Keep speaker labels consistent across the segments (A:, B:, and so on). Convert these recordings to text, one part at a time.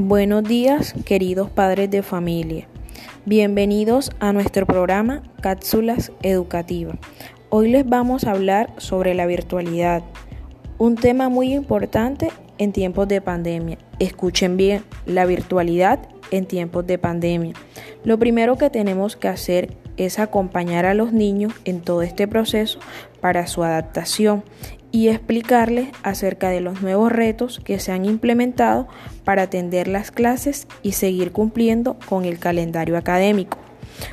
A: Buenos días, queridos padres de familia. Bienvenidos a nuestro programa Cápsulas Educativas. Hoy les vamos a hablar sobre la virtualidad, un tema muy importante en tiempos de pandemia. Escuchen bien, la virtualidad en tiempos de pandemia. Lo primero que tenemos que hacer es acompañar a los niños en todo este proceso para su adaptación y explicarles acerca de los nuevos retos que se han implementado para atender las clases y seguir cumpliendo con el calendario académico,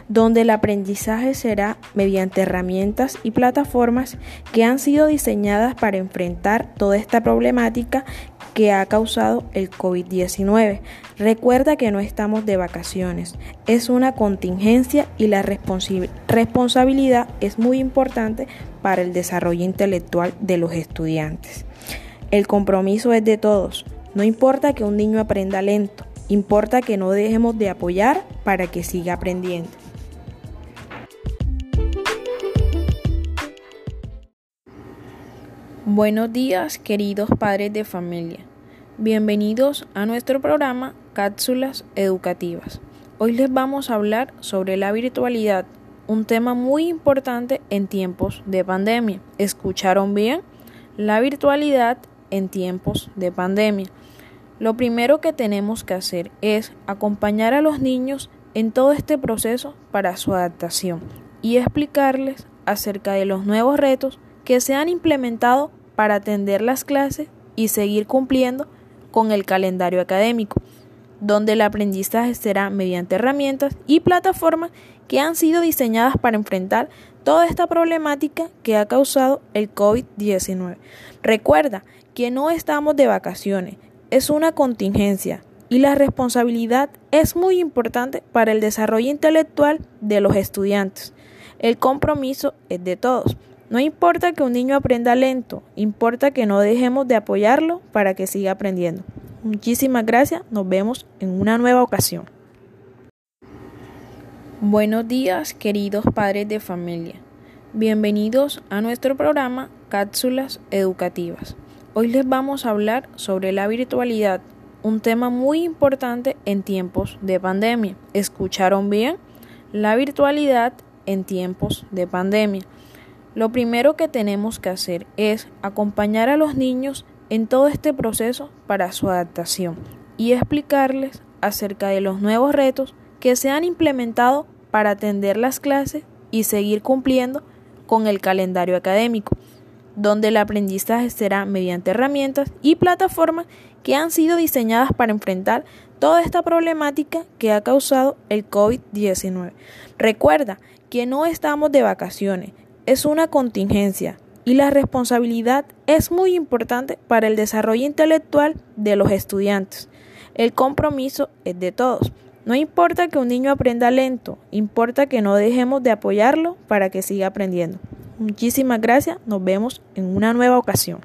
A: donde el aprendizaje será mediante herramientas y plataformas que han sido diseñadas para enfrentar toda esta problemática que ha causado el COVID-19. Recuerda que no estamos de vacaciones, es una contingencia y la responsabilidad es muy importante para el desarrollo intelectual de los estudiantes. El compromiso es de todos, no importa que un niño aprenda lento, importa que no dejemos de apoyar para que siga aprendiendo. Buenos días, queridos padres de familia. Bienvenidos a nuestro programa Cápsulas Educativas. Hoy les vamos a hablar sobre la virtualidad, un tema muy importante en tiempos de pandemia. ¿Escucharon bien? La virtualidad en tiempos de pandemia. Lo primero que tenemos que hacer es acompañar a los niños en todo este proceso para su adaptación y explicarles acerca de los nuevos retos que se han implementado para atender las clases y seguir cumpliendo con el calendario académico, donde el aprendizaje será mediante herramientas y plataformas que han sido diseñadas para enfrentar toda esta problemática que ha causado el COVID-19. Recuerda que no estamos de vacaciones, es una contingencia y la responsabilidad es muy importante para el desarrollo intelectual de los estudiantes. El compromiso es de todos. No importa que un niño aprenda lento, importa que no dejemos de apoyarlo para que siga aprendiendo. Muchísimas gracias, nos vemos en una nueva ocasión. Buenos días, queridos padres de familia. Bienvenidos a nuestro programa Cápsulas Educativas. Hoy les vamos a hablar sobre la virtualidad, un tema muy importante en tiempos de pandemia. ¿Escucharon bien? La virtualidad en tiempos de pandemia. Lo primero que tenemos que hacer es acompañar a los niños en todo este proceso para su adaptación y explicarles acerca de los nuevos retos que se han implementado para atender las clases y seguir cumpliendo con el calendario académico, donde el aprendizaje será mediante herramientas y plataformas que han sido diseñadas para enfrentar toda esta problemática que ha causado el COVID-19. Recuerda que no estamos de vacaciones, es una contingencia y la responsabilidad es muy importante para el desarrollo intelectual de los estudiantes. El compromiso es de todos. No importa que un niño aprenda lento, importa que no dejemos de apoyarlo para que siga aprendiendo. Muchísimas gracias, nos vemos en una nueva ocasión.